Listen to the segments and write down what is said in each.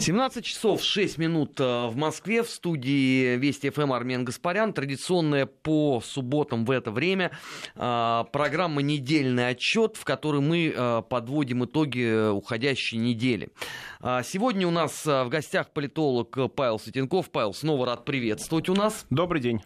17 часов 6 минут э, в Москве, в студии Вести ФМ Армен Гаспарян. Традиционная по субботам в это время э, программа «Недельный отчет», в которой мы э, подводим итоги уходящей недели. А сегодня у нас в гостях политолог Павел Светенков. Павел, снова рад приветствовать у нас. Добрый день.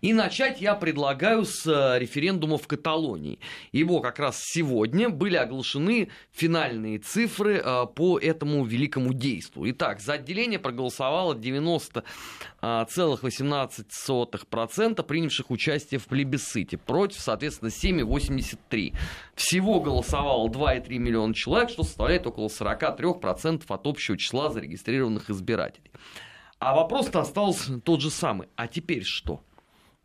И начать я предлагаю с референдума в Каталонии. Его как раз сегодня были оглашены финальные цифры по этому великому действу. Итак, за отделение проголосовало 90,18% принявших участие в плебисците. Против, соответственно, 7,83%. Всего голосовало 2,3 миллиона человек, что составляет около 43% от общего числа зарегистрированных избирателей. А вопрос-то остался тот же самый. А теперь что?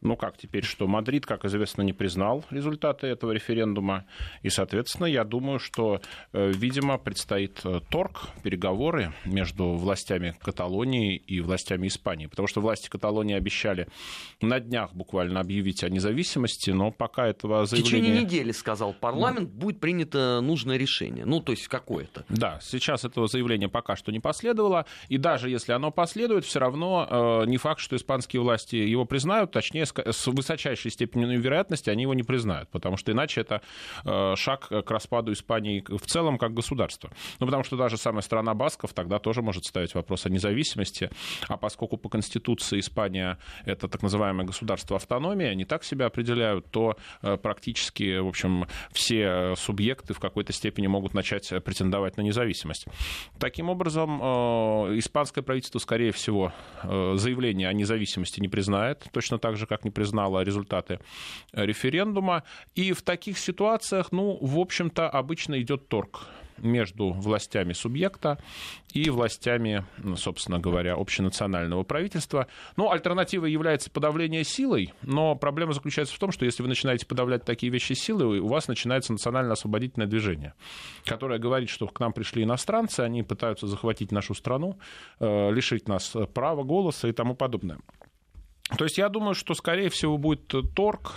Ну как теперь что? Мадрид, как известно, не признал результаты этого референдума. И, соответственно, я думаю, что, э, видимо, предстоит э, торг, переговоры между властями Каталонии и властями Испании. Потому что власти Каталонии обещали на днях буквально объявить о независимости, но пока этого заявления... В течение недели, сказал парламент, будет принято нужное решение. Ну, то есть какое-то. Да, сейчас этого заявления пока что не последовало. И даже если оно последует, все равно э, не факт, что испанские власти его признают. Точнее, с высочайшей степенью вероятности они его не признают, потому что иначе это э, шаг к распаду Испании в целом как государства. Ну, потому что даже самая страна Басков тогда тоже может ставить вопрос о независимости, а поскольку по Конституции Испания это так называемое государство автономии, они так себя определяют, то э, практически, в общем, все субъекты в какой-то степени могут начать претендовать на независимость. Таким образом, э, испанское правительство, скорее всего, заявление о независимости не признает, точно так же, как не признала результаты референдума. И в таких ситуациях, ну, в общем-то, обычно идет торг между властями субъекта и властями, ну, собственно говоря, общенационального правительства. Ну, альтернативой является подавление силой, но проблема заключается в том, что если вы начинаете подавлять такие вещи силой, у вас начинается национально-освободительное движение, которое говорит, что к нам пришли иностранцы, они пытаются захватить нашу страну, э, лишить нас права голоса и тому подобное. То есть я думаю, что, скорее всего, будет торг,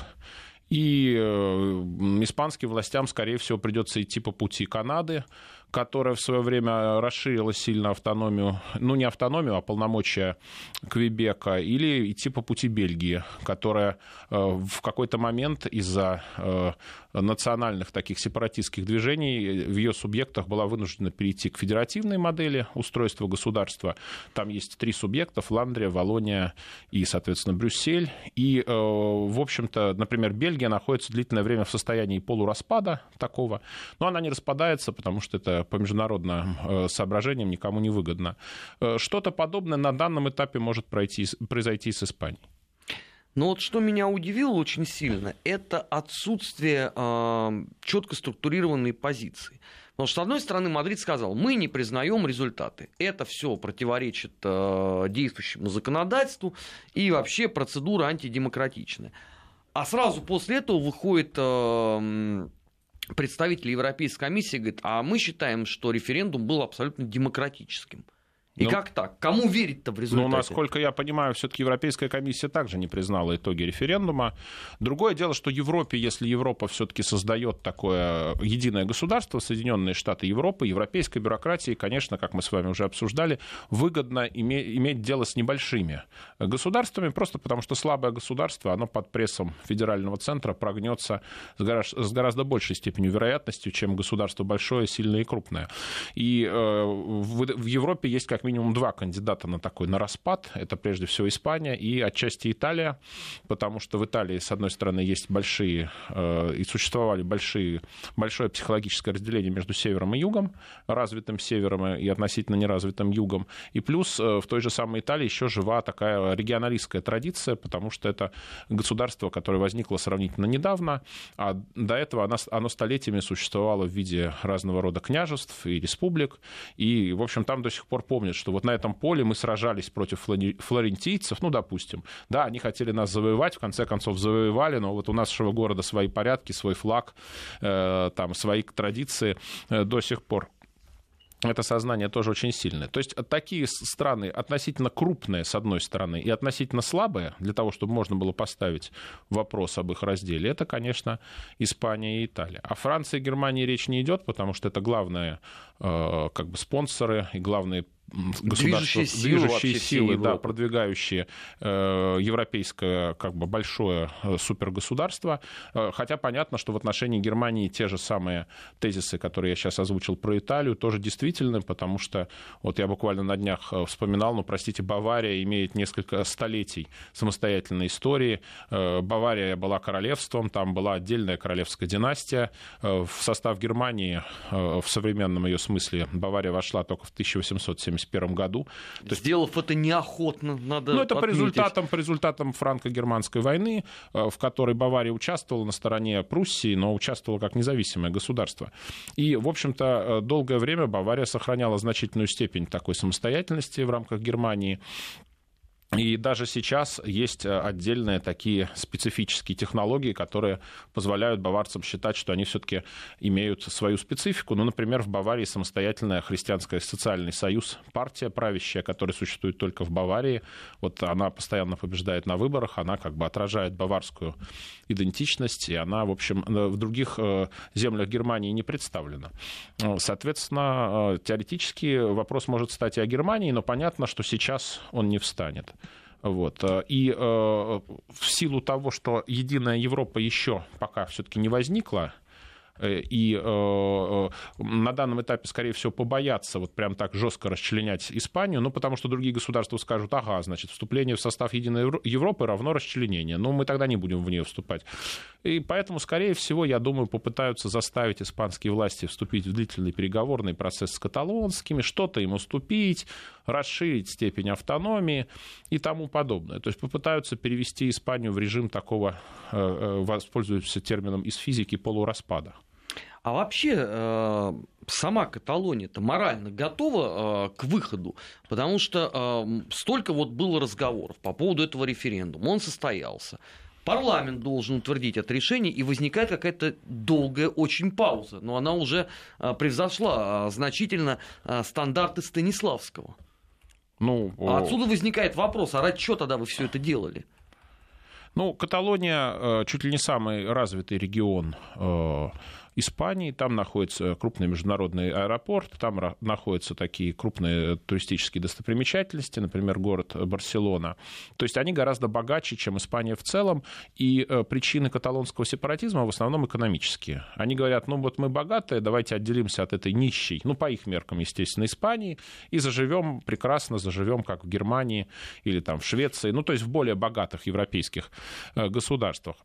и э, испанским властям, скорее всего, придется идти по пути Канады, которая в свое время расширила сильно автономию, ну не автономию, а полномочия Квебека, или идти по пути Бельгии, которая э, в какой-то момент из-за э, национальных таких сепаратистских движений в ее субъектах была вынуждена перейти к федеративной модели устройства государства. Там есть три субъекта, Фландрия, Валония и, соответственно, Брюссель. И, э, в общем-то, например, Бельгия находится длительное время в состоянии полураспада такого, но она не распадается, потому что это по международным э, соображениям никому не выгодно. Э, что-то подобное на данном этапе может пройти, произойти с Испанией. Но вот что меня удивило очень сильно, это отсутствие э, четко структурированной позиции. Потому что, с одной стороны, Мадрид сказал, мы не признаем результаты. Это все противоречит э, действующему законодательству, и вообще процедура антидемократичная. А сразу после этого выходит э, представитель Европейской комиссии говорит, а мы считаем, что референдум был абсолютно демократическим. И ну, как так? Кому верить-то в результате? Ну, насколько я понимаю, все-таки Европейская комиссия также не признала итоги референдума. Другое дело, что Европе, если Европа все-таки создает такое единое государство, Соединенные Штаты Европы, европейской бюрократии, конечно, как мы с вами уже обсуждали, выгодно иметь, иметь дело с небольшими государствами, просто потому что слабое государство, оно под прессом федерального центра прогнется с, гораздо, с гораздо большей степенью вероятностью, чем государство большое, сильное и крупное. И э, в, в Европе есть как минимум минимум два кандидата на такой, на распад. Это прежде всего Испания и отчасти Италия, потому что в Италии, с одной стороны, есть большие э, и существовали большие, большое психологическое разделение между севером и югом, развитым севером и относительно неразвитым югом. И плюс э, в той же самой Италии еще жива такая регионалистская традиция, потому что это государство, которое возникло сравнительно недавно, а до этого оно, оно столетиями существовало в виде разного рода княжеств и республик. И, в общем, там до сих пор помнят, что вот на этом поле мы сражались против флорентийцев, ну, допустим, да, они хотели нас завоевать, в конце концов завоевали, но вот у нашего города свои порядки, свой флаг, э, там, свои традиции э, до сих пор это сознание тоже очень сильное. То есть такие страны относительно крупные, с одной стороны, и относительно слабые, для того, чтобы можно было поставить вопрос об их разделе, это, конечно, Испания и Италия. О Франции и Германии речь не идет, потому что это главные э, как бы, спонсоры и главные государства, движущие, силы, да, продвигающие э, европейское как бы большое э, супергосударство. Э, хотя понятно, что в отношении Германии те же самые тезисы, которые я сейчас озвучил про Италию, тоже действительны, потому что вот я буквально на днях э, вспоминал, ну, простите, Бавария имеет несколько столетий самостоятельной истории. Э, Бавария была королевством, там была отдельная королевская династия. Э, в состав Германии в современном ее смысле Бавария вошла только в 1871 году. То Сделав это неохотно, надо Ну, это по результатам, по результатам франко-германской войны, в которой Бавария участвовала на стороне Пруссии, но участвовала как независимое государство. И, в общем-то, долгое время Бавария сохраняла значительную степень такой самостоятельности в рамках Германии. И даже сейчас есть э, отдельные такие специфические технологии, которые позволяют баварцам считать, что они все-таки имеют свою специфику. Ну, например, в Баварии самостоятельная христианская социальный союз, партия правящая, которая существует только в Баварии. Вот она постоянно побеждает на выборах, она как бы отражает баварскую идентичность, и она, в общем, в других э, землях Германии не представлена. Соответственно, э, теоретически вопрос может стать и о Германии, но понятно, что сейчас он не встанет. Вот. Э, и э, в силу того, что единая Европа еще пока все-таки не возникла, Э, и э, э, на данном этапе, скорее всего, побоятся вот прям так жестко расчленять Испанию, ну, потому что другие государства скажут, ага, значит, вступление в состав Единой Европы равно расчленение, но мы тогда не будем в нее вступать. И поэтому, скорее всего, я думаю, попытаются заставить испанские власти вступить в длительный переговорный процесс с каталонскими, что-то им уступить, расширить степень автономии и тому подобное. То есть попытаются перевести Испанию в режим такого, воспользуются термином из физики, полураспада. А вообще э, сама Каталония-то морально готова э, к выходу, потому что э, столько вот было разговоров по поводу этого референдума, он состоялся. Парламент должен утвердить это решение, и возникает какая-то долгая очень пауза, но она уже превзошла значительно стандарты Станиславского. Ну, а отсюда возникает вопрос, а ради чего тогда вы все это делали? Ну, Каталония чуть ли не самый развитый регион Испании. Там находится крупный международный аэропорт, там находятся такие крупные туристические достопримечательности, например, город Барселона. То есть они гораздо богаче, чем Испания в целом, и э, причины каталонского сепаратизма в основном экономические. Они говорят, ну вот мы богатые, давайте отделимся от этой нищей, ну по их меркам, естественно, Испании, и заживем прекрасно, заживем как в Германии или там в Швеции, ну то есть в более богатых европейских э, государствах.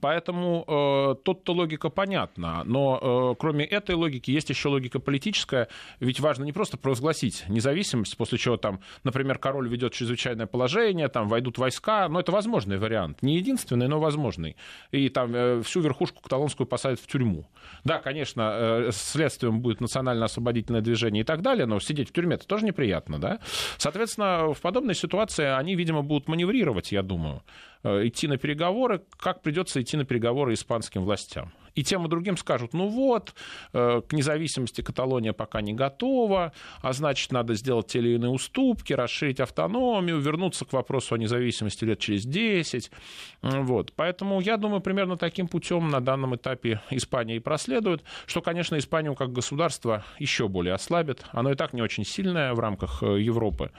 Поэтому э, тут-то логика понятна. Но э, кроме этой логики есть еще логика политическая. Ведь важно не просто провозгласить независимость, после чего там, например, король ведет чрезвычайное положение, там войдут войска. Но это возможный вариант. Не единственный, но возможный. И там э, всю верхушку каталонскую посадят в тюрьму. Да, конечно, э, следствием будет национально-освободительное движение и так далее, но сидеть в тюрьме это тоже неприятно, да? Соответственно, в подобной ситуации они, видимо, будут маневрировать, я думаю. Э, идти на переговоры, как придется идти на переговоры испанским властям и тем и другим скажут, ну вот, э, к независимости Каталония пока не готова, а значит, надо сделать те или иные уступки, расширить автономию, вернуться к вопросу о независимости лет через 10. Вот. Поэтому я думаю, примерно таким путем на данном этапе Испания и проследует, что, конечно, Испанию как государство еще более ослабит. Оно и так не очень сильное в рамках э, Европы.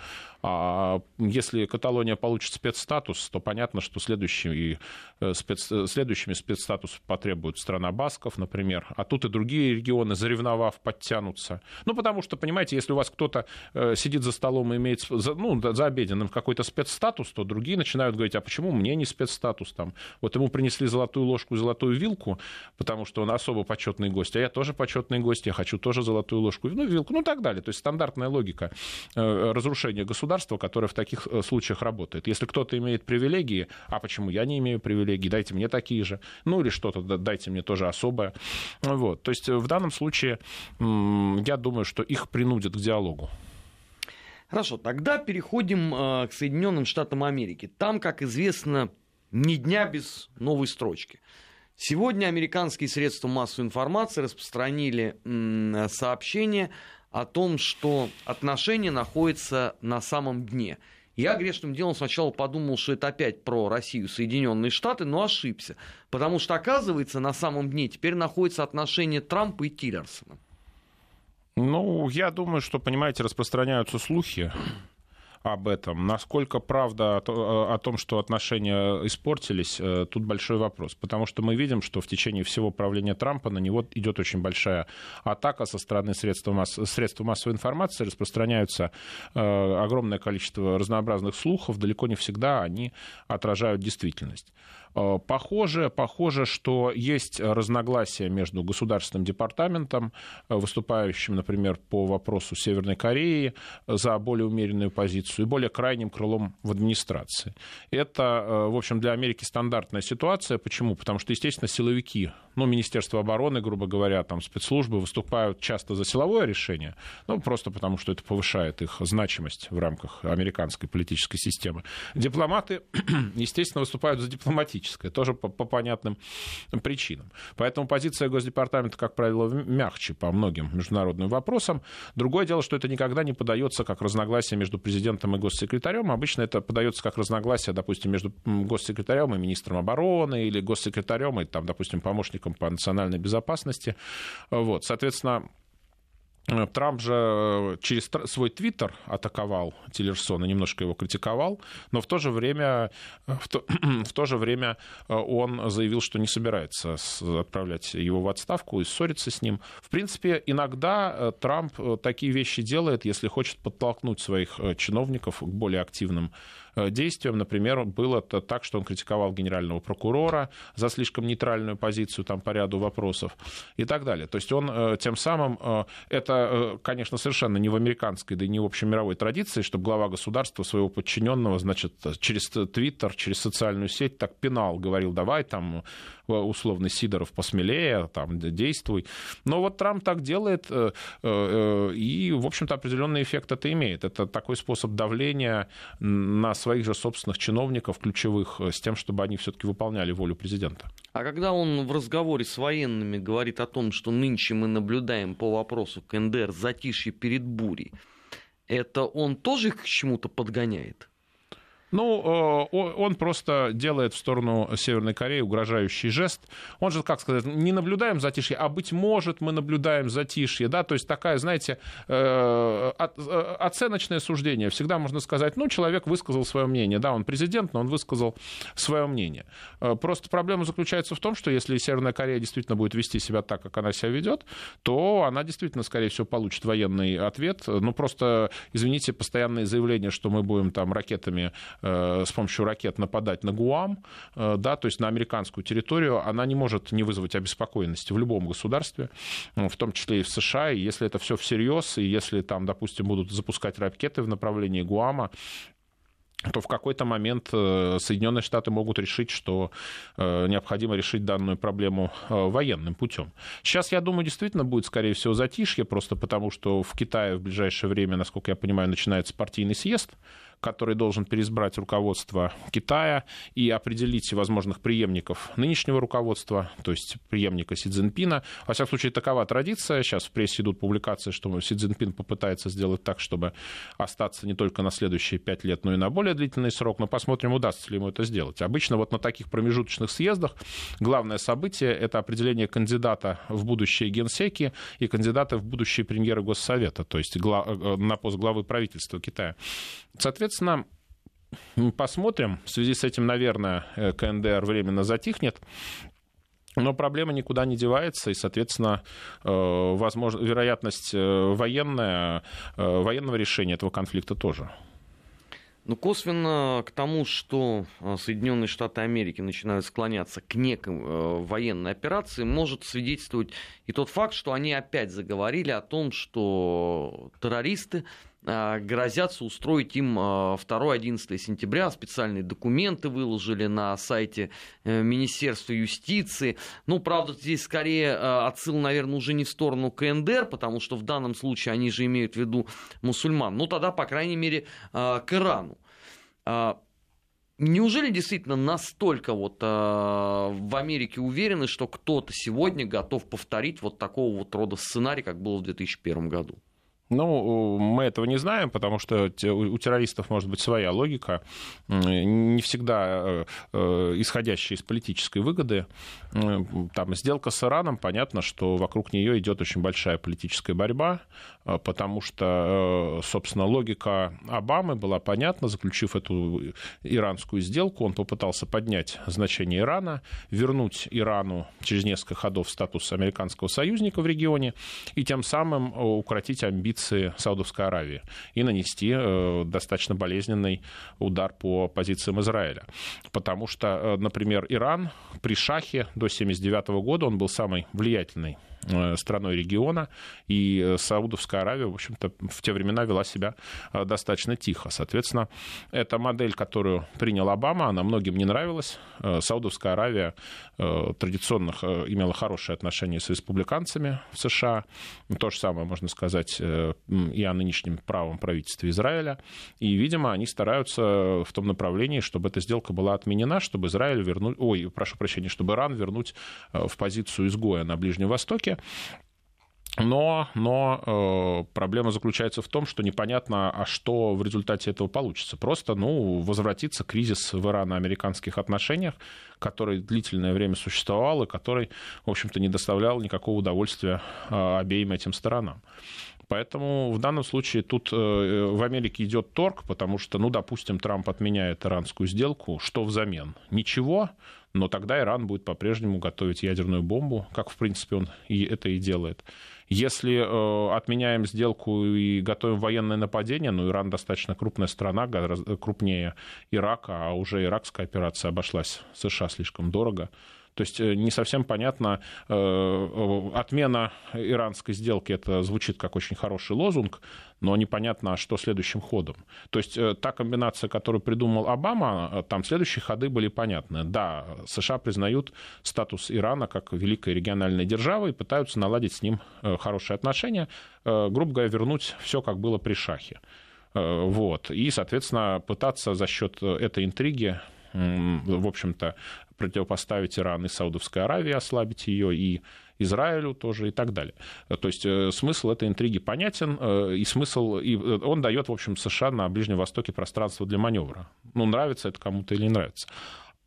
А если Каталония получит спецстатус, то понятно, что следующий, э, спец, следующими спецстатус потребует страна на Басков, например, а тут и другие регионы, заревновав, подтянутся. Ну, потому что, понимаете, если у вас кто-то э, сидит за столом и имеет ну, за обеденным какой-то спецстатус, то другие начинают говорить, а почему мне не спецстатус там? Вот ему принесли золотую ложку и золотую вилку, потому что он особо почетный гость, а я тоже почетный гость, я хочу тоже золотую ложку, ну, вилку, ну, и так далее. То есть стандартная логика э, разрушения государства, которая в таких э, случаях работает. Если кто-то имеет привилегии, а почему я не имею привилегий, дайте мне такие же, ну, или что-то, дайте мне тоже тоже особое. Вот. То есть в данном случае я думаю, что их принудят к диалогу. Хорошо, тогда переходим э, к Соединенным Штатам Америки. Там, как известно, ни дня без новой строчки. Сегодня американские средства массовой информации распространили сообщение о том, что отношения находятся на самом дне. Я грешным делом сначала подумал, что это опять про Россию, Соединенные Штаты, но ошибся. Потому что, оказывается, на самом дне теперь находится отношение Трампа и Тиллерсона. Ну, я думаю, что, понимаете, распространяются слухи об этом. Насколько правда о том, что отношения испортились, э, тут большой вопрос. Потому что мы видим, что в течение всего правления Трампа на него идет очень большая атака со стороны средств, масс... средств массовой информации. Распространяются э, огромное количество разнообразных слухов. Далеко не всегда они отражают действительность. Э, похоже, похоже, что есть разногласия между государственным департаментом, э, выступающим, например, по вопросу Северной Кореи за более умеренную позицию, и более крайним крылом в администрации. Это, э, в общем, для Америки стандартная ситуация. Почему? Потому что, естественно, силовики, ну, Министерство обороны, грубо говоря, там спецслужбы выступают часто за силовое решение, ну, просто потому что это повышает их значимость в рамках американской политической системы. Дипломаты, естественно, выступают за дипломатическую политическое, тоже по, по понятным причинам. Поэтому позиция Госдепартамента, как правило, мягче по многим международным вопросам. Другое дело, что это никогда не подается как разногласие между президентом и госсекретарем. Обычно это подается как разногласие, допустим, между госсекретарем и министром обороны или госсекретарем и, там, допустим, помощником по национальной безопасности. Вот. Соответственно, Трамп же э, через свой твиттер атаковал Тиллерсона, немножко его критиковал, но в то же время, э, в то, в то же время он заявил, что не собирается отправлять его в отставку и ссориться с ним. В принципе, иногда Трамп такие вещи делает, если хочет подтолкнуть своих чиновников к более активным Э, действиям. Например, было это так, что он критиковал генерального прокурора за слишком нейтральную позицию там, по ряду вопросов и так далее. То есть он э, тем самым, э, это, конечно, совершенно не в американской, да и не в общемировой традиции, чтобы глава государства своего подчиненного, значит, через Твиттер, через социальную сеть так пинал, говорил, давай там условно Сидоров посмелее, там, действуй. Но вот Трамп так делает, э, э, и, в общем-то, определенный эффект это имеет. Это такой способ давления на своих же собственных чиновников ключевых с тем, чтобы они все-таки выполняли волю президента. А когда он в разговоре с военными говорит о том, что нынче мы наблюдаем по вопросу КНДР затишье перед бурей, это он тоже к чему-то подгоняет? Ну, э, он просто делает в сторону Северной Кореи угрожающий жест. Он же, как сказать, не наблюдаем затишье, а, быть может, мы наблюдаем затишье, да, то есть такая, знаете, э, э, оценочное суждение. Всегда можно сказать, ну, человек высказал свое мнение, да, он президент, но он высказал свое мнение. Просто проблема заключается в том, что если Северная Корея действительно будет вести себя так, как она себя ведет, то она действительно, скорее всего, получит военный ответ. Ну, просто, извините, постоянные заявления, что мы будем там ракетами с помощью ракет нападать на Гуам, э, да, то есть на американскую территорию, она не может не вызвать обеспокоенности в любом государстве, э, в том числе и в США. И если это все всерьез, и если там, допустим, будут запускать ракеты в направлении Гуама, то в какой-то момент Соединенные Штаты могут решить, что необходимо решить данную проблему военным путем. Сейчас, я думаю, действительно будет, скорее всего, затишье, просто потому что в Китае в ближайшее время, насколько я понимаю, начинается партийный съезд, который должен переизбрать руководство Китая и определить возможных преемников нынешнего руководства, то есть преемника Си Цзиньпина. Во всяком случае, такова традиция. Сейчас в прессе идут публикации, что Си Цзиньпин попытается сделать так, чтобы остаться не только на следующие пять лет, но и на более длительный срок. Но посмотрим, удастся ли ему это сделать. Обычно вот на таких промежуточных съездах главное событие — это определение кандидата в будущие генсеки и кандидата в будущие премьеры Госсовета, то есть э, на пост главы правительства Китая. Соответственно, посмотрим. В связи с этим, наверное, э, КНДР временно затихнет. Но проблема никуда не девается, и, соответственно, э, возможно, вероятность э, военная, военного решения этого конфликта тоже. Ну, косвенно к тому, что Соединенные Штаты Америки начинают склоняться к некой военной операции, может свидетельствовать и тот факт, что они опять заговорили о том, что террористы грозятся устроить им 2-11 а, сентября. Специальные документы выложили на сайте э, Министерства юстиции. Ну, правда, здесь скорее а, отсыл, наверное, уже не в сторону КНДР, потому что в данном случае они же имеют в виду мусульман. Ну, тогда, по крайней мере, к Ирану. Неужели действительно настолько вот э, в Америке уверены, что кто-то сегодня готов повторить вот такого вот рода сценарий, как было в 2001 году? Ну, мы этого не знаем, потому что у террористов может быть своя логика, не всегда э, э, исходящая из политической выгоды. Там сделка с Ираном, понятно, что вокруг нее идет очень большая политическая борьба, э, потому что, собственно, логика Обамы была понятна. Заключив эту иранскую сделку, он попытался поднять значение Ирана, вернуть Ирану через несколько ходов статус американского союзника в регионе и тем самым укротить амбиции позиции Саудовской Аравии и нанести э, достаточно болезненный удар по позициям Израиля. Потому что, э, например, Иран при Шахе до 1979 года он был самый влиятельный страной региона, и э, Саудовская Аравия, в общем-то, в те времена вела себя э, достаточно тихо. Соответственно, эта модель, которую принял Обама, она многим не нравилась. Саудовская Аравия традиционно имела хорошие отношения с республиканцами в США. То же самое можно сказать и о нынешнем правом правительстве Израиля. И, видимо, они стараются в том направлении, чтобы эта сделка была отменена, чтобы Израиль вернуть... Ой, прошу прощения, чтобы Иран вернуть в позицию изгоя на Ближнем Востоке, но, но э, проблема заключается в том, что непонятно, а что в результате этого получится. Просто ну, возвратится кризис в ирано-американских отношениях, который длительное время существовал и который, в общем-то, не доставлял никакого удовольствия э, обеим этим сторонам. Поэтому в данном случае тут э, в Америке идет торг, потому что, ну, допустим, Трамп отменяет иранскую сделку, что взамен? Ничего, но тогда Иран будет по-прежнему готовить ядерную бомбу, как, в принципе, он и это и делает. Если э, отменяем сделку и готовим военное нападение, ну, Иран достаточно крупная страна, гораздо крупнее Ирака, а уже иракская операция обошлась США слишком дорого. То есть э, не совсем понятно, э, отмена иранской сделки, это звучит как очень хороший лозунг, но непонятно, а что следующим ходом. То есть э, та комбинация, которую придумал Обама, там следующие ходы были понятны. Да, США признают статус Ирана как великой региональной державы и пытаются наладить с ним хорошие отношения, грубо говоря, вернуть все, как было при Шахе. Вот. И, соответственно, пытаться за счет этой интриги в общем-то, противопоставить Иран и Саудовской Аравии, ослабить ее, и Израилю тоже и так далее. То есть э, смысл этой интриги понятен, э, и смысл, и э, он дает, в общем, США на Ближнем Востоке пространство для маневра. Ну, нравится это кому-то или не нравится.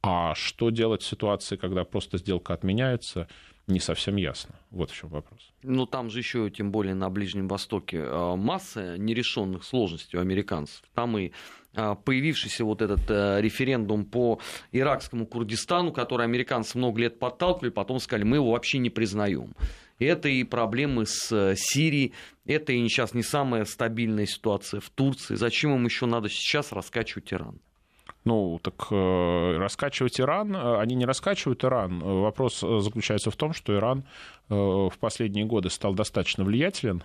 А что делать в ситуации, когда просто сделка отменяется, не совсем ясно. Вот в чем вопрос. Ну, там же еще, тем более на Ближнем Востоке, масса нерешенных сложностей у американцев. Там и а, появившийся вот этот э, референдум по иракскому Курдистану, который американцы много лет подталкивали, потом сказали, мы его вообще не признаем. Это и проблемы с э, Сирией, это и сейчас не самая стабильная ситуация в Турции. Зачем им еще надо сейчас раскачивать Иран? Ну, так э, раскачивать Иран, э, они не раскачивают Иран. Вопрос заключается в том, что Иран э, в последние годы стал достаточно влиятелен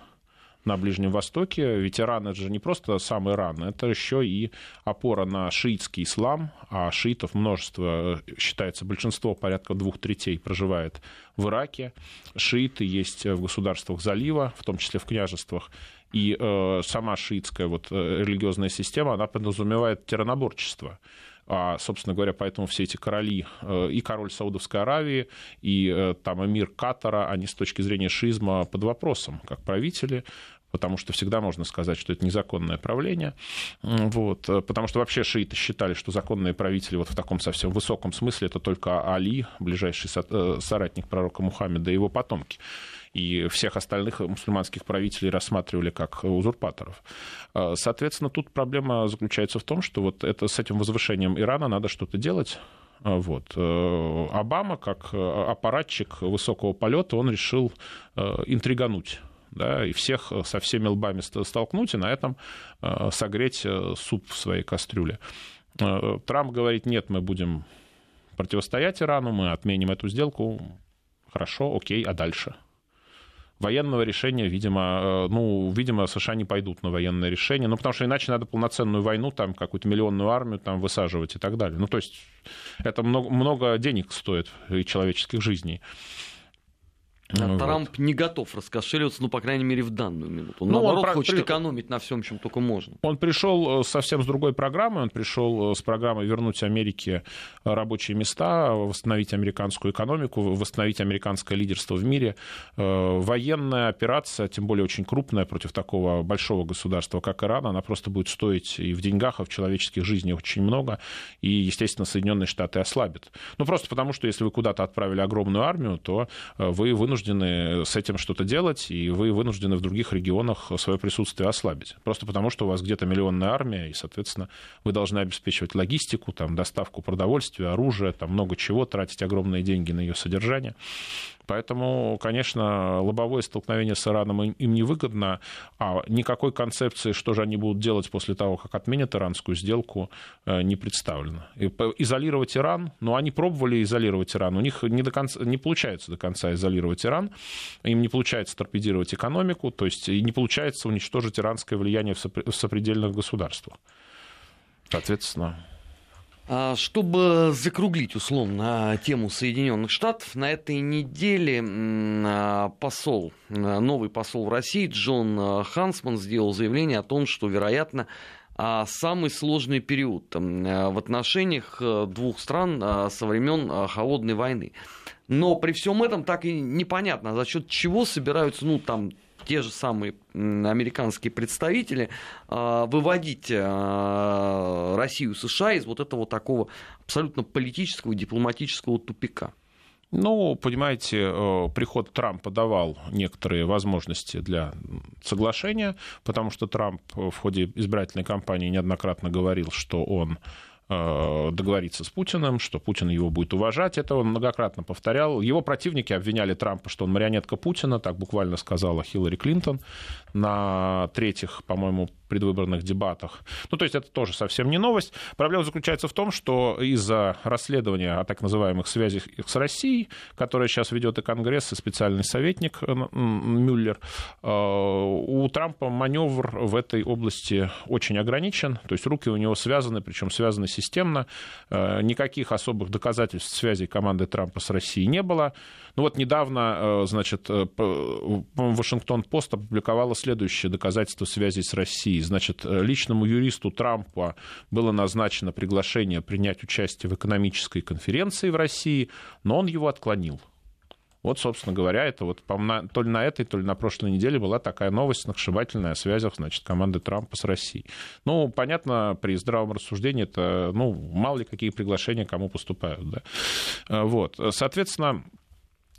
на Ближнем Востоке. Ведь Иран это же не просто сам Иран, это еще и опора на шиитский ислам, а шиитов множество, считается большинство, порядка двух третей проживает в Ираке. Шииты есть в государствах залива, в том числе в княжествах. И э, сама шиитская вот, э, религиозная система, она подразумевает тираноборчество. А, собственно говоря, поэтому все эти короли, э, и король Саудовской Аравии, и э, там эмир Катара, они с точки зрения шизма под вопросом, как правители, потому что всегда можно сказать, что это незаконное правление. Вот, э, потому что вообще шииты считали, что законные правители вот в таком совсем высоком смысле это только Али, ближайший э, соратник пророка Мухаммеда и его потомки и всех остальных мусульманских правителей рассматривали как узурпаторов. Э, соответственно, тут проблема заключается в том, что вот это, с этим возвышением Ирана надо что-то делать. Вот. Обама, как аппаратчик высокого полета, он решил интригануть да, и всех э, со всеми лбами столкнуть и на этом э, согреть э, суп в своей кастрюле. Трамп говорит, нет, мы будем противостоять Ирану, мы отменим эту сделку. Хорошо, окей, а дальше? Военного решения, видимо, ну, видимо, США не пойдут на военное решение, ну, потому что иначе надо полноценную войну, там, какую-то миллионную армию там высаживать и так далее. Ну, то есть это много, много денег стоит и человеческих жизней. Ну, Трамп вот. не готов раскошеливаться, ну, по крайней мере, в данную минуту. Он, ну, наоборот, он хочет при... экономить на всем, чем только можно. Он пришел э, совсем с другой программой. Он пришел э, с программой вернуть Америке рабочие места, восстановить американскую экономику, восстановить американское лидерство в мире. Э, военная операция, тем более очень крупная, против такого большого государства, как Иран, она просто будет стоить и в деньгах, и в человеческих жизнях очень много. И, естественно, Соединенные Штаты ослабят. Ну, просто потому, что если вы куда-то отправили огромную армию, то вы вынуждены вынуждены с этим что-то делать, и вы вынуждены в других регионах свое присутствие ослабить. Просто потому, что у вас где-то миллионная армия, и, соответственно, вы должны обеспечивать логистику, там, доставку продовольствия, оружия, там, много чего, тратить огромные деньги на ее содержание. Поэтому, конечно, лобовое столкновение с Ираном им невыгодно, а никакой концепции, что же они будут делать после того, как отменят иранскую сделку, э, не представлено. Изолировать Иран, ну, они пробовали изолировать Иран, у них не, до конца, не получается до конца изолировать Иран, им не получается торпедировать экономику, то есть не получается уничтожить иранское влияние в сопредельных государствах. Соответственно, а, чтобы закруглить условно тему Соединенных Штатов, на этой неделе а, посол, а, новый посол в России Джон Хансман сделал заявление о том, что, вероятно, самый сложный период в отношениях э, двух стран со времен Холодной войны. Но при всем этом так и непонятно, за счет чего собираются, ну, там, те же самые американские представители а, выводить а, Россию США из вот этого такого абсолютно политического и дипломатического тупика. Ну, понимаете, э, приход Трампа давал некоторые возможности для соглашения, потому что Трамп в ходе избирательной кампании неоднократно говорил, что он Э, договориться с Путиным, что Путин его будет уважать. Это он многократно повторял. Его противники обвиняли Трампа, что он марионетка Путина, так буквально сказала Хиллари Клинтон на третьих, по-моему, предвыборных дебатах. Ну, то есть это тоже совсем не новость. Проблема заключается в том, что из-за расследования о так называемых связях с Россией, которое сейчас ведет и Конгресс, и специальный советник э, Мюллер, э, у Трампа маневр в этой области очень ограничен. То есть руки у него связаны, причем связаны системно. Э, никаких особых доказательств связи команды Трампа с Россией не было. Ну вот недавно, значит, Вашингтон-Пост опубликовала следующее доказательство связи с Россией. Значит, э, личному юристу Трампа было назначено приглашение принять участие в экономической конференции в России, но он его отклонил. Вот, собственно говоря, это вот то ли на этой, то ли на прошлой неделе была такая новость сногсшибательная о связях, значит, команды Трампа с Россией. Ну, понятно, при здравом рассуждении это, ну, мало ли какие приглашения кому поступают, да. Э, вот, соответственно,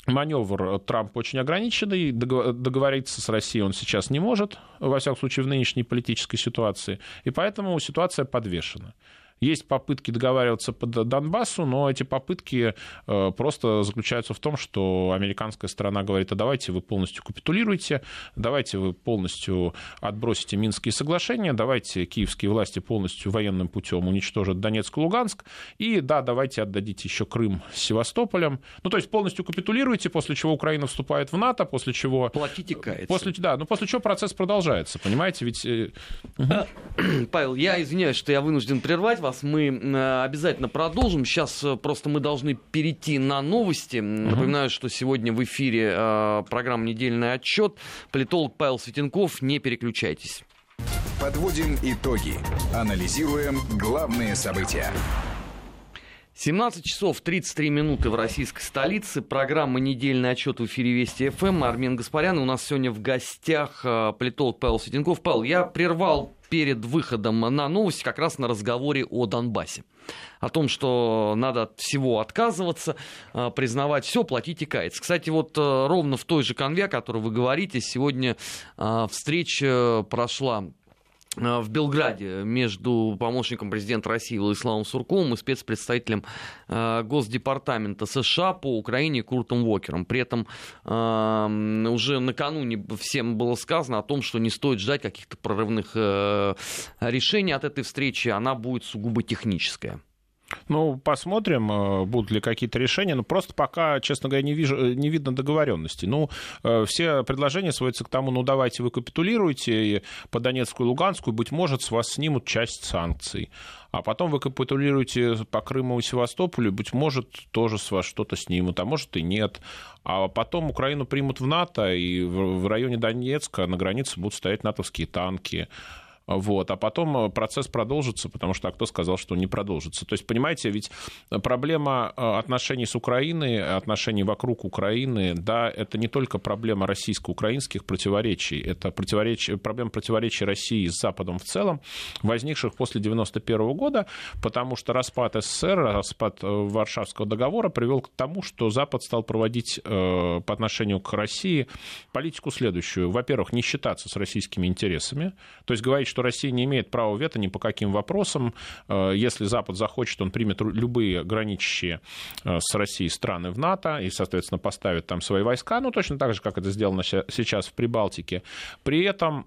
маневр Трампа очень ограниченный, договориться с Россией он сейчас не может, во всяком случае, в нынешней политической ситуации, и поэтому ситуация подвешена. Есть попытки договариваться по Донбассу, но эти попытки э, просто заключаются в том, что американская сторона говорит, а давайте вы полностью капитулируете, давайте вы полностью отбросите Минские соглашения, давайте киевские власти полностью военным путем уничтожат Донецк и Луганск, и да, давайте отдадите еще Крым с Севастополем. Ну, то есть полностью капитулируете, после чего Украина вступает в НАТО, после чего... Платите кается. После, да, ну после чего процесс продолжается, понимаете, ведь... Угу. Павел, я извиняюсь, что я вынужден прервать вас мы э, обязательно продолжим. Сейчас э, просто мы должны перейти на новости. Напоминаю, что сегодня в эфире э, программа «Недельный отчет». Политолог Павел Светенков. Не переключайтесь. Подводим итоги. Анализируем главные события. 17 часов 33 минуты в российской столице. Программа «Недельный отчет» в эфире Вести ФМ. Армен Гаспарян. У нас сегодня в гостях политолог Павел Светенков. Павел, я прервал перед выходом на новости как раз на разговоре о Донбассе. О том, что надо от всего отказываться, а, признавать все, платить и каяться. Кстати, вот э, ровно в той же конве, о которой вы говорите, сегодня а, встреча прошла Э, в Белграде между помощником президента России Владиславом Сурковым и спецпредставителем э, Госдепартамента США по Украине Куртом Уокером. При этом э, уже накануне всем было сказано о том, что не стоит ждать каких-то прорывных решений от этой встречи, она будет сугубо техническая. Ну, посмотрим, э, будут ли какие-то решения. Но просто пока, честно говоря, не, вижу, э, не видно договоренности. Ну, э, все предложения сводятся к тому, ну, давайте вы капитулируете по Донецкую и Луганскую, быть может, с вас снимут часть санкций. А потом вы капитулируете по Крыму и Севастополю, быть может, тоже с вас что-то снимут, а может и нет. А потом Украину примут в НАТО, и в районе Донецка на границе будут стоять натовские танки. Вот. А потом э, процесс продолжится, потому что а кто сказал, что не продолжится. То есть, понимаете, ведь проблема э, отношений с Украиной, отношений вокруг Украины, да, это не только проблема российско-украинских противоречий, это противоречие, проблема противоречий России с Западом в целом, возникших после 1991 года, потому что распад СССР, распад э, Варшавского договора привел к тому, что Запад стал проводить по отношению к России политику следующую. Во-первых, не считаться с российскими интересами, то есть говорить, что Россия не имеет права вето ни по каким вопросам. Э, если Запад захочет, он примет любые граничащие э, с Россией страны в НАТО и, соответственно, поставит там свои войска, ну, точно так же, как это сделано сейчас в Прибалтике. При этом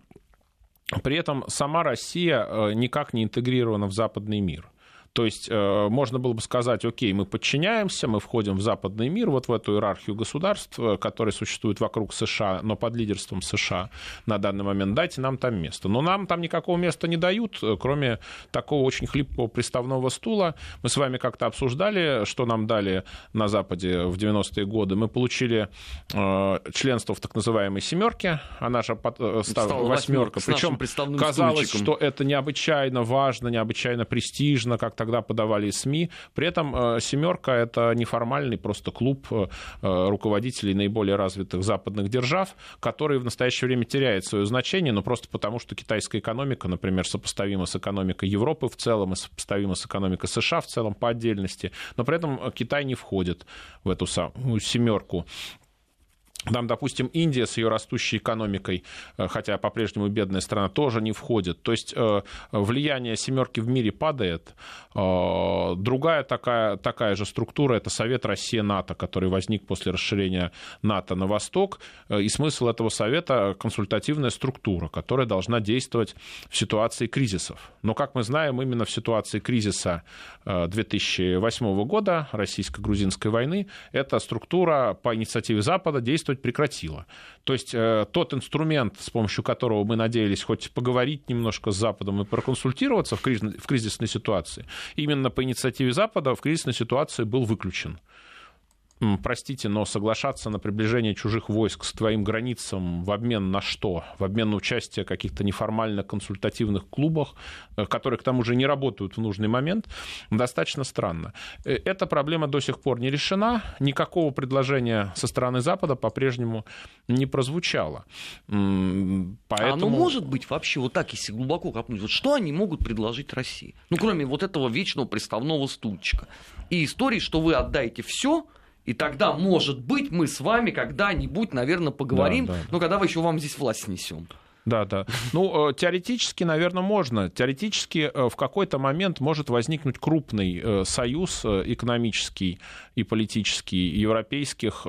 при этом сама Россия э, никак не интегрирована в западный мир. То есть э, можно было бы сказать, окей, мы подчиняемся, мы входим в западный мир, вот в эту иерархию государств, э, которые существуют вокруг США, но под лидерством США на данный момент, дайте нам там место. Но нам там никакого места не дают, э, кроме такого очень хлипкого приставного стула. Мы с вами как-то обсуждали, что нам дали на Западе в 90-е годы. Мы получили членство в так называемой семерке, она же стала восьмерка. Причем казалось, стульчиком. что это необычайно важно, необычайно престижно, как-то тогда подавали СМИ. При этом э, «семерка» — это неформальный просто клуб э, э, руководителей наиболее развитых западных держав, который в настоящее время теряет свое значение, но просто потому, что китайская экономика, например, сопоставима с экономикой Европы в целом и сопоставима с экономикой США в целом по отдельности, но при этом Китай не входит в эту самую семерку. Там, допустим, Индия с ее растущей экономикой, э, хотя по-прежнему бедная страна, тоже не входит. То есть э, влияние семерки в мире падает. Э, другая такая, такая же структура – это Совет Россия-НАТО, который возник после расширения НАТО на восток. И смысл этого совета – консультативная структура, которая должна действовать в ситуации кризисов. Но, как мы знаем, именно в ситуации кризиса 2008 года, российско-грузинской войны, эта структура по инициативе Запада действует действовать прекратила. То есть э, тот инструмент, с помощью которого мы надеялись хоть поговорить немножко с Западом и проконсультироваться в, кризис, в кризисной ситуации, именно по инициативе Запада в кризисной ситуации был выключен простите, но соглашаться на приближение чужих войск к твоим границам в обмен на что? В обмен на участие в каких-то неформально консультативных клубах, э, которые к тому же не работают в нужный момент, достаточно странно. Э, эта проблема до сих пор не решена, никакого предложения со стороны Запада по-прежнему не прозвучало. Поэтому... А оно может быть вообще вот так, если глубоко копнуть, вот что они могут предложить России? Ну, кроме вот этого вечного приставного стульчика. И истории, что вы отдаете все, и тогда, может быть, мы с вами когда-нибудь, наверное, поговорим, да, да, да. но когда вы еще вам здесь власть несем. Да, да. Ну, э, теоретически, наверное, можно. Теоретически э, в какой-то момент может возникнуть крупный э, союз экономический и политический европейских,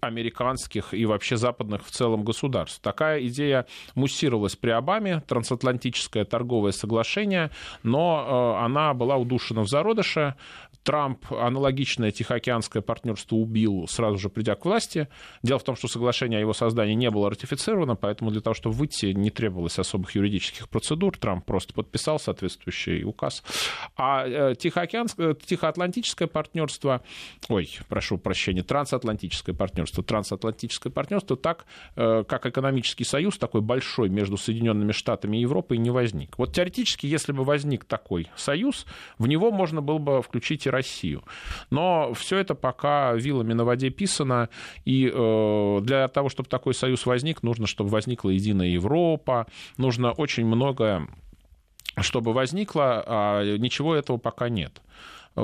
американских и вообще западных в целом государств. Такая идея муссировалась при Обаме, трансатлантическое торговое соглашение, но она была удушена в зародыше. Трамп аналогичное Тихоокеанское партнерство убил, сразу же придя к власти. Дело в том, что соглашение о его создании не было ратифицировано, поэтому для того, чтобы выйти, не требовалось особых юридических процедур. Трамп просто подписал соответствующий указ. А э, Тихоокеанское, Тихоатлантическое партнерство, ой, прошу прощения, трансатлантическое партнерство, трансатлантическое партнерство так, э, как экономический союз такой большой между Соединенными Штатами и Европой не возник. Вот теоретически, если бы возник такой союз, в него можно было бы включить и Россию. Но все это пока вилами на воде писано, и э, для того, чтобы такой союз возник, нужно, чтобы возникла единая Европа, нужно очень многое чтобы возникло, а ничего этого пока нет.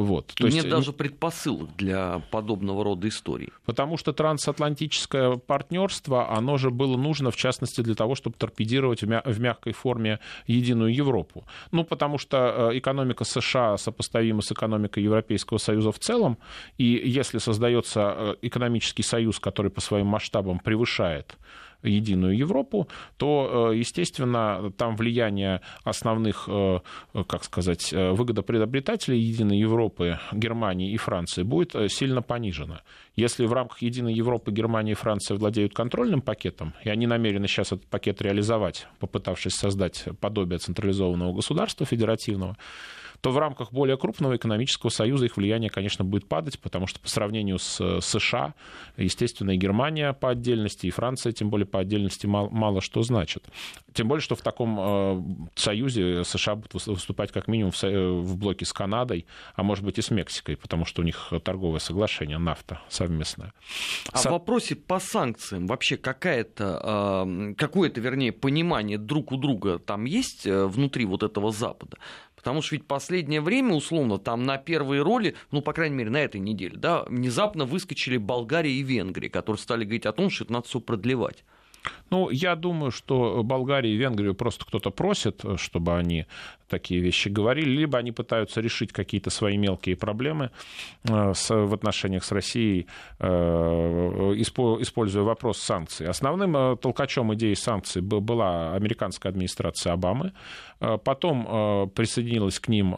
Вот. То Нет есть... даже предпосылок для подобного рода историй. Потому что трансатлантическое партнерство, оно же было нужно, в частности, для того, чтобы торпедировать в мягкой форме единую Европу. Ну, потому что э, экономика США сопоставима с экономикой Европейского Союза в целом, и если создается э, экономический союз, который по своим масштабам превышает единую Европу, то, естественно, там влияние основных, как сказать, выгодоприобретателей единой Европы, Германии и Франции будет сильно понижено. Если в рамках единой Европы Германия и Франция владеют контрольным пакетом, и они намерены сейчас этот пакет реализовать, попытавшись создать подобие централизованного государства федеративного, то в рамках более крупного экономического союза их влияние, конечно, будет падать, потому что по сравнению с э, США, естественно, и Германия по отдельности, и Франция, тем более по отдельности, мало, мало что значит. Тем более, что в таком э, союзе США будут выступать как минимум в, э, в блоке с Канадой, а может быть и с Мексикой, потому что у них торговое соглашение, нафта совместное. А Со... в вопросе по санкциям вообще какая-то, э, какое-то, вернее, понимание друг у друга там есть внутри вот этого Запада? Потому что ведь последнее время, условно, там на первые роли, ну, по крайней мере, на этой неделе, да, внезапно выскочили Болгария и Венгрия, которые стали говорить о том, что это надо все продлевать. Ну, я думаю, что Болгарию и Венгрию просто кто-то просит, чтобы они такие вещи говорили, либо они пытаются решить какие-то свои мелкие проблемы э, в отношениях с Россией, э, используя вопрос санкций. Основным э, толкачом идеи санкций была американская администрация Обамы. Потом присоединилась к ним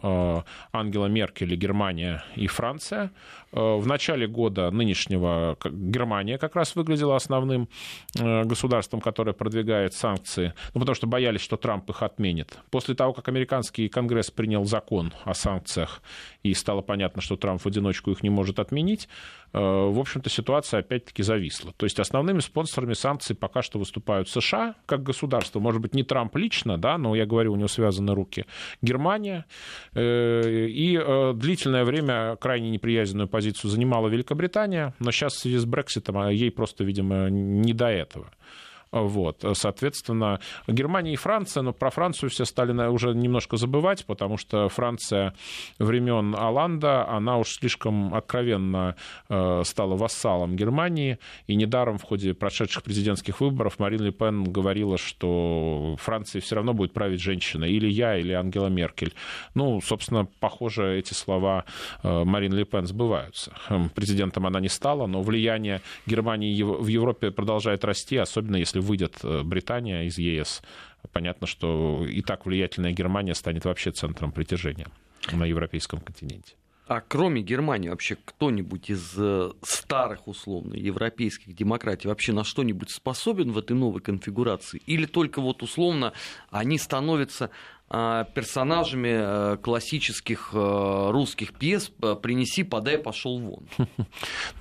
Ангела Меркель, Германия и Франция. В начале года нынешнего Германия как раз выглядела основным государством, которое продвигает санкции, ну, потому что боялись, что Трамп их отменит. После того, как американцы американский Конгресс принял закон о санкциях, и стало понятно, что Трамп в одиночку их не может отменить, э, в общем-то, ситуация опять-таки зависла. То есть основными спонсорами санкций пока что выступают США как государство, может быть, не Трамп лично, да, но я говорю, у него связаны руки, Германия, э, и э, длительное время крайне неприязненную позицию занимала Великобритания, но сейчас в связи с Брекситом а ей просто, видимо, не до этого. Вот, соответственно, Германия и Франция, но про Францию все стали уже немножко забывать, потому что Франция времен Оланда, она уж слишком откровенно э, стала вассалом Германии, и недаром в ходе прошедших президентских выборов Марин Ле Пен говорила, что Франции все равно будет править женщина, или я, или Ангела Меркель. Ну, собственно, похоже, эти слова э, Марин Ле Пен сбываются. Хм, президентом она не стала, но влияние Германии в Европе продолжает расти, особенно если выйдет э, Британия из ЕС, понятно, что и так влиятельная Германия станет вообще центром притяжения на европейском континенте. А кроме Германии вообще кто-нибудь из э, старых, условно, европейских демократий вообще на что-нибудь способен в этой новой конфигурации? Или только вот условно они становятся а, персонажами э, классических русских пьес «Принеси, подай, пошел вон».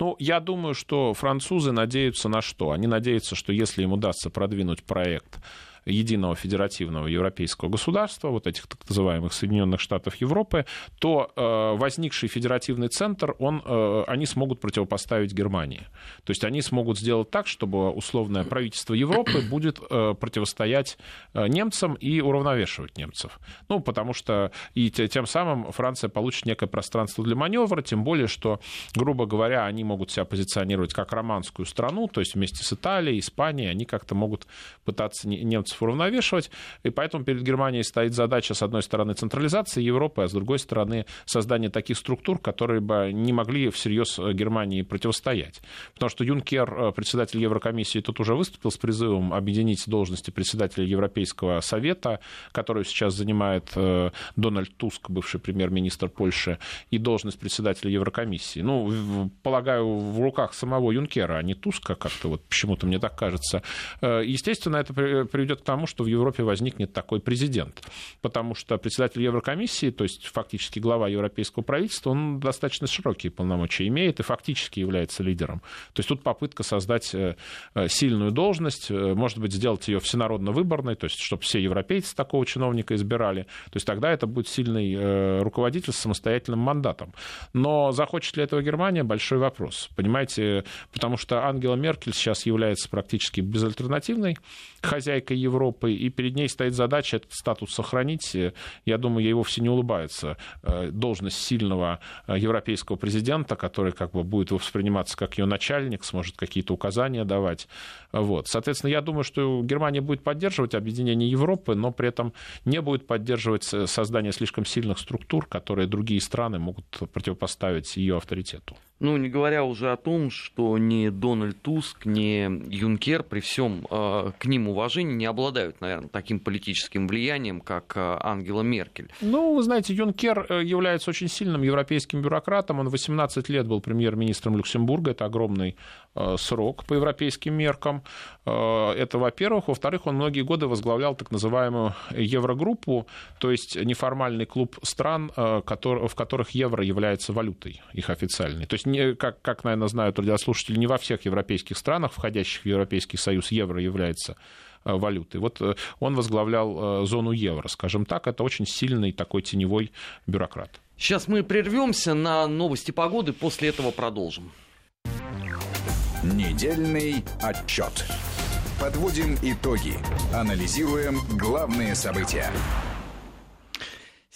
Ну, я думаю, что французы надеются на что? Они надеются, что если им удастся продвинуть проект единого федеративного европейского государства, вот этих так называемых Соединенных Штатов Европы, то э, возникший федеративный центр, он, э, они смогут противопоставить Германии. То есть они смогут сделать так, чтобы условное правительство Европы будет э, противостоять э, немцам и уравновешивать немцев. Ну, потому что и тем самым Франция получит некое пространство для маневра, тем более, что, грубо говоря, они могут себя позиционировать как романскую страну, то есть вместе с Италией, Испанией они как-то могут пытаться немцев ресурсов уравновешивать, и поэтому перед Германией стоит задача, с одной стороны, централизации Европы, а с другой стороны, создание таких структур, которые бы не могли всерьез э, Германии противостоять. Потому что Юнкер, э, председатель Еврокомиссии, тут уже выступил с призывом объединить должности председателя Европейского совета, которую сейчас занимает э, Дональд Туск, бывший премьер-министр Польши, и должность председателя Еврокомиссии. Ну, полагаю, в руках самого Юнкера, а не Туска, как-то вот почему-то мне так кажется. Естественно, это приведет тому, что в Европе возникнет такой президент. Потому что председатель Еврокомиссии, то есть фактически глава европейского правительства, он достаточно широкие полномочия имеет и фактически является лидером. То есть тут попытка создать э, э, сильную должность, э, может быть, сделать ее всенародно-выборной, то есть чтобы все европейцы такого чиновника избирали. То есть тогда это будет сильный руководитель с самостоятельным мандатом. Но захочет ли этого Германия, большой вопрос. Понимаете, потому что Ангела Меркель сейчас является практически безальтернативной хозяйкой Европы, Европы, и перед ней стоит задача этот статус сохранить. Я думаю, ей вовсе не улыбается э, должность сильного э, европейского президента, который как бы будет восприниматься как ее начальник, сможет какие-то указания давать. Вот. Соответственно, я думаю, что Германия будет поддерживать объединение Европы, но при этом не будет поддерживать э, создание слишком сильных структур, которые другие страны могут противопоставить ее авторитету. Ну, не говоря уже о том, что ни Дональд Туск, ни Юнкер, при всем э, к ним уважении, не обладают, наверное, таким политическим влиянием, как э, Ангела Меркель. Ну, вы знаете, Юнкер э, является очень сильным европейским бюрократом. Он 18 лет был премьер-министром Люксембурга. Это огромный э, срок по европейским меркам. Э, это, во-первых. Во-вторых, он многие годы возглавлял так называемую Еврогруппу, то есть неформальный клуб стран, э, который, в которых евро является валютой их официальной. То есть не, как, как, наверное, знают радиослушатели, не во всех европейских странах, входящих в Европейский Союз, евро является э, валютой. Вот э, он возглавлял э, зону евро, скажем так. Это очень сильный такой теневой бюрократ. Сейчас мы прервемся на новости погоды, после этого продолжим. Недельный отчет. Подводим итоги. Анализируем главные события.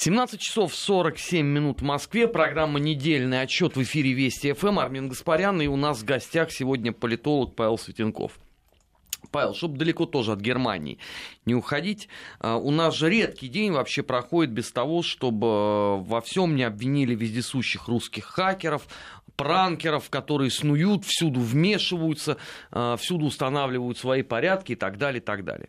17 часов 47 минут в Москве. Программа «Недельный отчет» в эфире Вести ФМ. Армин Гаспарян. И у нас в гостях сегодня политолог Павел Светенков. Павел, чтобы далеко тоже от Германии не уходить, а, у нас же редкий день вообще проходит без того, чтобы во всем не обвинили вездесущих русских хакеров, пранкеров, которые снуют, всюду вмешиваются, а, всюду устанавливают свои порядки и так далее, и так далее.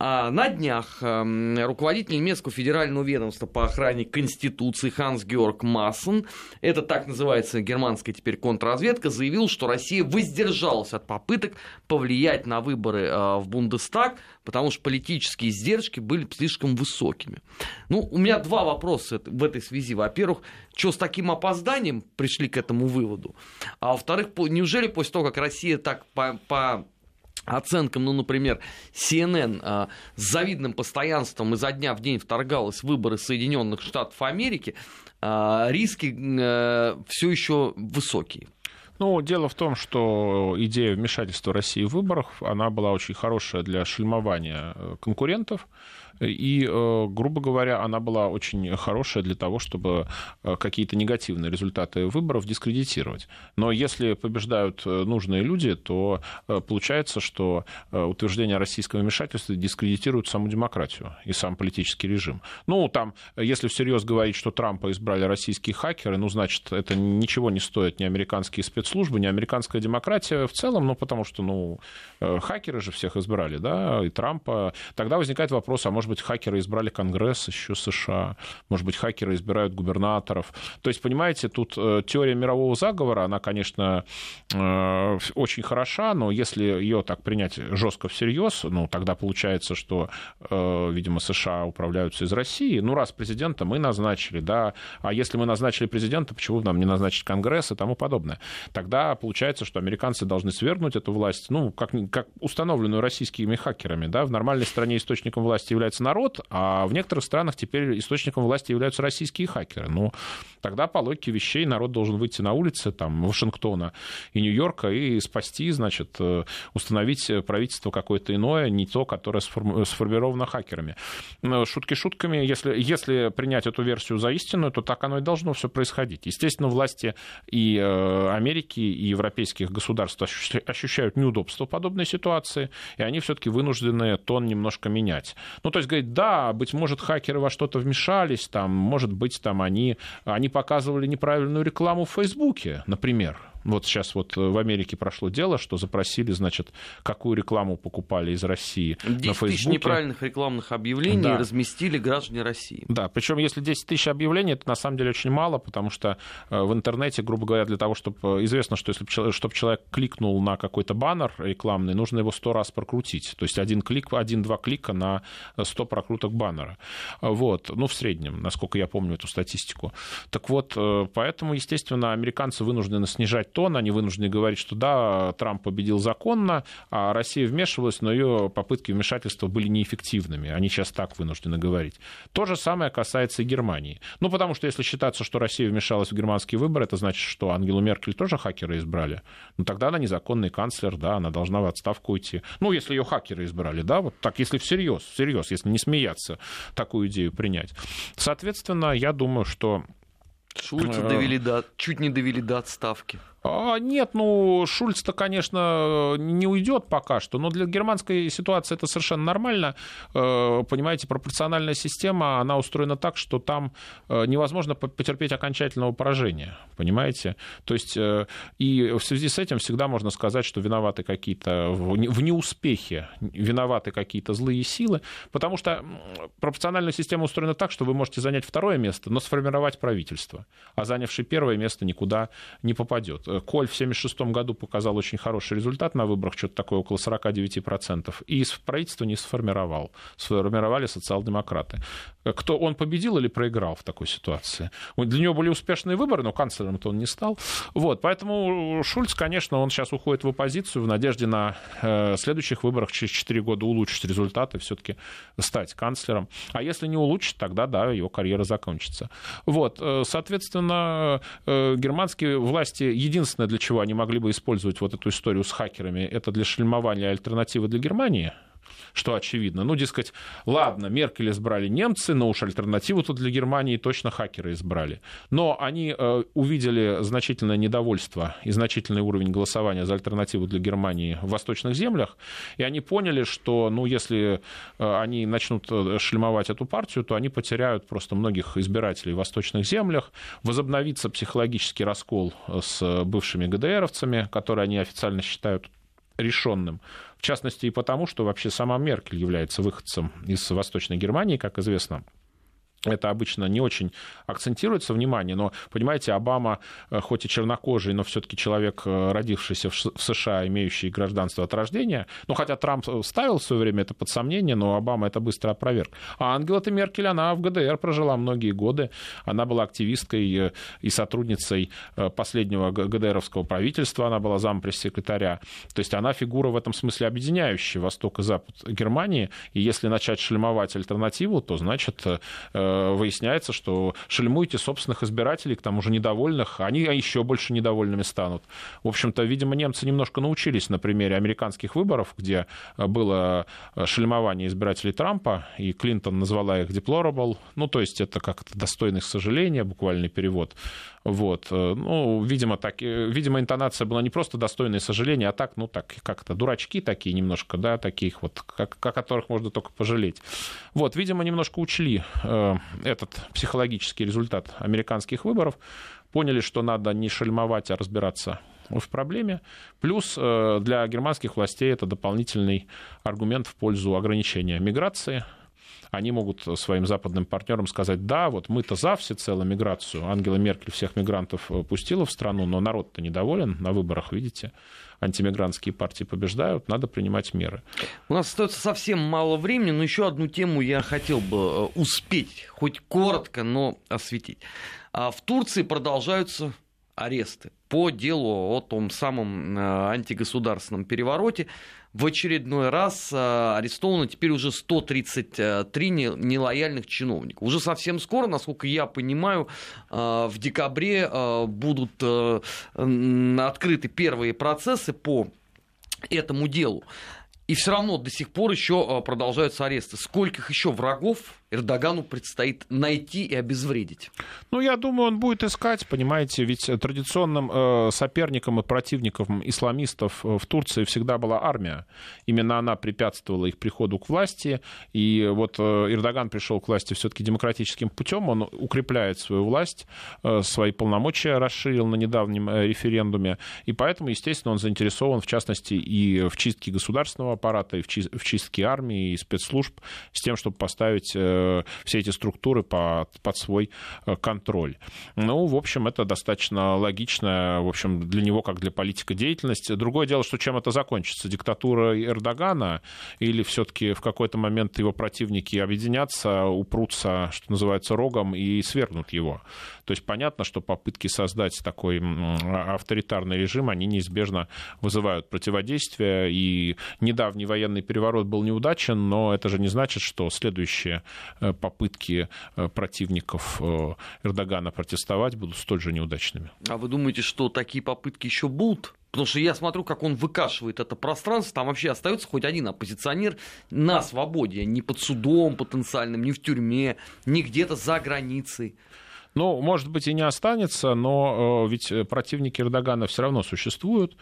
А на днях э, руководитель немецкого федерального ведомства по охране Конституции Ханс Георг Массен, это так называется германская теперь контрразведка, заявил, что Россия воздержалась от попыток повлиять на выборы э, в Бундестаг, потому что политические издержки были слишком высокими. Ну, у меня два вопроса в этой связи. Во-первых, что с таким опозданием пришли к этому выводу? А во-вторых, неужели после того, как Россия так по, по оценкам, ну, например, CNN э, с завидным постоянством изо дня в день вторгалась в выборы Соединенных Штатов Америки, э, риски э, все еще высокие. Ну, дело в том, что идея вмешательства России в выборах, она была очень хорошая для шельмования конкурентов. И, э, грубо говоря, она была очень хорошая для того, чтобы э, какие-то негативные результаты выборов дискредитировать. Но если побеждают э, нужные люди, то получается, что утверждение российского вмешательства дискредитирует саму демократию и сам политический режим. Ну, там, если всерьез говорить, что Трампа избрали российские хакеры, ну, значит, это ничего не стоит ни американские спецслужбы, ни американская демократия в целом, ну, потому что, ну, хакеры же всех избрали, да, и Трампа. Тогда возникает вопрос, а может быть, хакеры избрали Конгресс еще США, может быть, хакеры избирают губернаторов. То есть, понимаете, тут э, теория мирового заговора, она, конечно, э, очень хороша, но если ее так принять жестко всерьез, ну, тогда получается, что, э, видимо, США управляются из России. Ну, раз президента мы назначили, да, а если мы назначили президента, почему нам не назначить Конгресс и тому подобное? Тогда получается, что американцы должны свергнуть эту власть, ну, как, как установленную российскими хакерами, да, в нормальной стране источником власти является народ, а в некоторых странах теперь источником власти являются российские хакеры. Ну, тогда по логике вещей народ должен выйти на улицы там, Вашингтона и Нью-Йорка и спасти, значит, э, установить правительство какое-то иное, не то, которое сформировано хакерами. Шутки шутками, если, если принять эту версию за истинную, то так оно и должно все происходить. Естественно, власти и э, Америки, и европейских государств ощущают неудобство подобной ситуации, и они все-таки вынуждены тон немножко менять. Ну, то есть говорит, да, быть может, хакеры во что-то вмешались, там, может быть, там они, они показывали неправильную рекламу в Фейсбуке, например. Вот сейчас вот в Америке прошло дело, что запросили, значит, какую рекламу покупали из России 10 на Фейсбуке. тысяч неправильных рекламных объявлений да. разместили граждане России. Да, причем если 10 тысяч объявлений, это на самом деле очень мало, потому что э, в интернете, грубо говоря, для того, чтобы... Э, известно, что если чтобы человек кликнул на какой-то баннер рекламный, нужно его 100 раз прокрутить. То есть один клик, один-два клика на 100 прокруток баннера. Вот, ну, в среднем, насколько я помню эту статистику. Так вот, э, поэтому, естественно, американцы вынуждены снижать тон, они вынуждены говорить, что да, Трамп победил законно, а Россия вмешивалась, но ее попытки вмешательства были неэффективными. Они сейчас так вынуждены говорить. То же самое касается и Германии. Ну, потому что если считаться, что Россия вмешалась в германские выборы, это значит, что Ангелу Меркель тоже хакеры избрали. Ну, тогда она незаконный канцлер, да, она должна в отставку уйти. Ну, если ее хакеры избрали, да, вот так, если всерьез, всерьез, если не смеяться, такую идею принять. Соответственно, я думаю, что Шульца довели до, чуть не довели до отставки. А, нет, ну, Шульц-то, конечно, не уйдет пока что, но для германской ситуации это совершенно нормально. Э, понимаете, пропорциональная система, она устроена так, что там э, невозможно потерпеть окончательного поражения, понимаете? То есть, э, и в связи с этим всегда можно сказать, что виноваты какие-то в неуспехе, виноваты какие-то злые силы, потому что пропорциональная система устроена так, что вы можете занять второе место, но сформировать правительство, а занявший первое место никуда не попадет. Коль в 1976 году показал очень хороший результат на выборах, что-то такое около 49%, и правительство не сформировал. Сформировали социал-демократы. Кто он победил или проиграл в такой ситуации? Для него были успешные выборы, но канцлером-то он не стал. Вот, поэтому Шульц, конечно, он сейчас уходит в оппозицию в надежде на э, следующих выборах через 4 года улучшить результаты, все-таки стать канцлером. А если не улучшит, тогда, да, его карьера закончится. Вот, э, соответственно, э, германские власти, единственное, для чего они могли бы использовать вот эту историю с хакерами, это для шельмования альтернативы для Германии – что очевидно. Ну, дескать, ладно, Меркель избрали немцы, но уж альтернативу тут для Германии точно хакеры избрали. Но они э, увидели значительное недовольство и значительный уровень голосования за альтернативу для Германии в восточных землях, и они поняли, что, ну, если э, они начнут э, шлемовать эту партию, то они потеряют просто многих избирателей в восточных землях, возобновится психологический раскол с бывшими ГДРовцами, которые они официально считают решенным. В частности и потому, что вообще сама Меркель является выходцем из Восточной Германии, как известно это обычно не очень акцентируется внимание, но, понимаете, Обама, э, хоть и чернокожий, но все-таки человек, э, родившийся в США, имеющий гражданство от рождения, ну, хотя Трамп ставил в свое время это под сомнение, но Обама это быстро опроверг. А Ангела-то Меркель, она в ГДР прожила многие годы, она была активисткой э, и сотрудницей последнего ГДРовского правительства, она была зампресс-секретаря, то есть она фигура в этом смысле объединяющая Восток и Запад Германии, и если начать шлемовать альтернативу, то, значит, выясняется, что шельмуете собственных избирателей, к тому же недовольных, они еще больше недовольными станут. В общем-то, видимо, немцы немножко научились на примере американских выборов, где было шельмование избирателей Трампа, и Клинтон назвала их deplorable, ну, то есть это как-то достойных сожаления, буквальный перевод. Вот. Ну, видимо, так, видимо, интонация была не просто достойное сожаление, а так, ну, так, как-то дурачки такие немножко, да, таких вот, как, о которых можно только пожалеть. Вот, видимо, немножко учли э, этот психологический результат американских выборов, поняли, что надо не шельмовать, а разбираться в проблеме. Плюс э, для германских властей это дополнительный аргумент в пользу ограничения миграции. Они могут своим западным партнерам сказать, да, вот мы-то за всецело миграцию. Ангела Меркель всех мигрантов э, пустила в страну, но народ-то недоволен на выборах, видите антимигрантские партии побеждают, надо принимать меры. У нас остается совсем мало времени, но еще одну тему я хотел бы э, успеть, хоть коротко, но осветить. А в Турции продолжаются аресты по делу о том самом э, антигосударственном перевороте в очередной раз э, арестовано теперь уже 133 нелояльных чиновников. Уже совсем скоро, насколько я понимаю, э, в декабре э, будут открыты первые процессы по этому делу. И все равно до сих пор еще продолжаются аресты. Скольких еще врагов Эрдогану предстоит найти и обезвредить? Ну, я думаю, он будет искать, понимаете, ведь традиционным э, соперником и противником исламистов э, в Турции всегда была армия. Именно она препятствовала их приходу к власти. И вот э, Эрдоган пришел к власти все-таки демократическим путем, он укрепляет свою власть, свои полномочия расширил на недавнем референдуме. И поэтому, естественно, он заинтересован, в частности, и в чистке государственного аппарата, и в чистке армии, и спецслужб, с тем, чтобы поставить Э, все эти структуры под, под свой э, контроль. Ну, в общем, это достаточно логично, в общем, для него, как для политика деятельности. Другое дело, что чем это закончится? Диктатура Эрдогана или все-таки в какой-то момент его противники объединятся, упрутся, что называется, рогом и свергнут его. То есть понятно, что попытки создать такой авторитарный режим, они неизбежно вызывают противодействие, и недавний военный переворот был неудачен, но это же не значит, что следующие Э, попытки э, противников э, Эрдогана протестовать будут столь же неудачными. А вы думаете, что такие попытки еще будут? Потому что я смотрю, как он выкашивает это пространство, там вообще остается хоть один оппозиционер на свободе, не под судом потенциальным, не в тюрьме, не где-то за границей. Ну, может быть, и не останется, но ведь противники Эрдогана все равно существуют.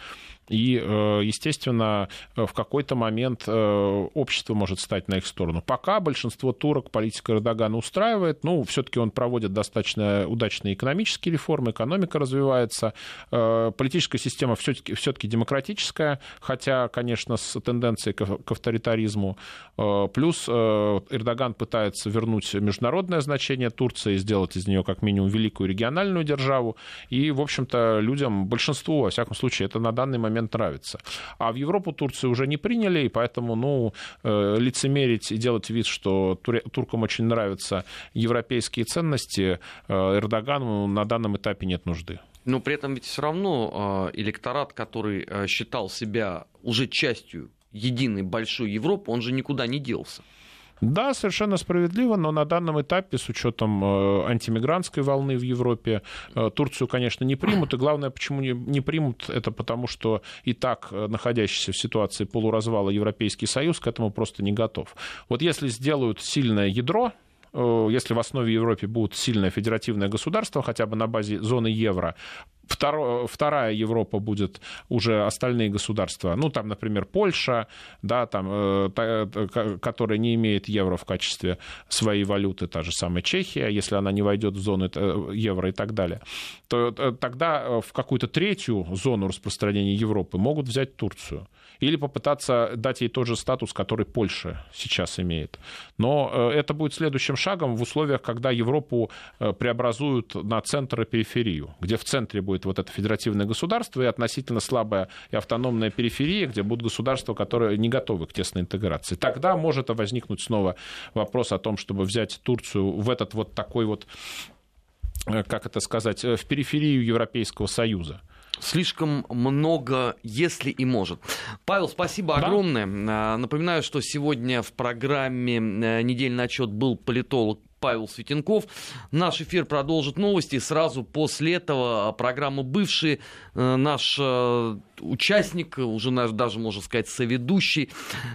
И, э, естественно, в какой-то момент э, общество может стать на их сторону. Пока большинство турок политика Эрдогана устраивает. Ну, все-таки он проводит достаточно удачные экономические реформы, экономика развивается. Э, политическая система все-таки, все-таки демократическая, хотя, конечно, с тенденцией к авторитаризму. Плюс Эрдоган пытается вернуть международное значение Турции, и сделать из нее как минимум великую региональную державу. И, в общем-то, людям, большинству, во всяком случае, это на данный момент момент нравится. А в Европу Турцию уже не приняли, и поэтому, ну, э, лицемерить и делать вид, что туркам очень нравятся европейские ценности, э, Эрдогану на данном этапе нет нужды. Но при этом ведь все равно э, электорат, который считал себя уже частью единой большой Европы, он же никуда не делся. Да, совершенно справедливо, но на данном этапе, с учетом э, антимигрантской волны в Европе, э, Турцию, конечно, не примут. И главное, почему не, примут, это потому, что и так э, находящийся в ситуации полуразвала Европейский Союз к этому просто не готов. Вот если сделают сильное ядро, если в основе Европы будет сильное федеративное государство, хотя бы на базе зоны евро, Второ, вторая Европа будет уже остальные государства, ну, там, например, Польша, да, там, э, та, которая не имеет евро в качестве своей валюты, та же самая Чехия, если она не войдет в зону э, евро и так далее, то э, тогда э, в какую-то третью зону распространения Европы могут взять Турцию или попытаться дать ей тот же статус, который Польша сейчас имеет. Но э, это будет следующим шагом в условиях, когда Европу преобразуют на центр и периферию, где в центре будет вот это федеративное государство и относительно слабая и автономная периферия, где будут государства, которые не готовы к тесной интеграции. Тогда может возникнуть снова вопрос о том, чтобы взять Турцию в этот вот такой вот э, как это сказать, э, в периферию Европейского Союза слишком много, если и может. Павел, спасибо да. огромное. А, напоминаю, что сегодня в программе э, «Недельный отчет» был политолог Павел Светенков. Наш эфир продолжит новости. Сразу после этого программа «Бывший» э, наш э, участник, уже наш, даже, можно сказать, соведущий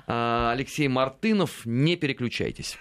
Алексей Мартынов. Не переключайтесь.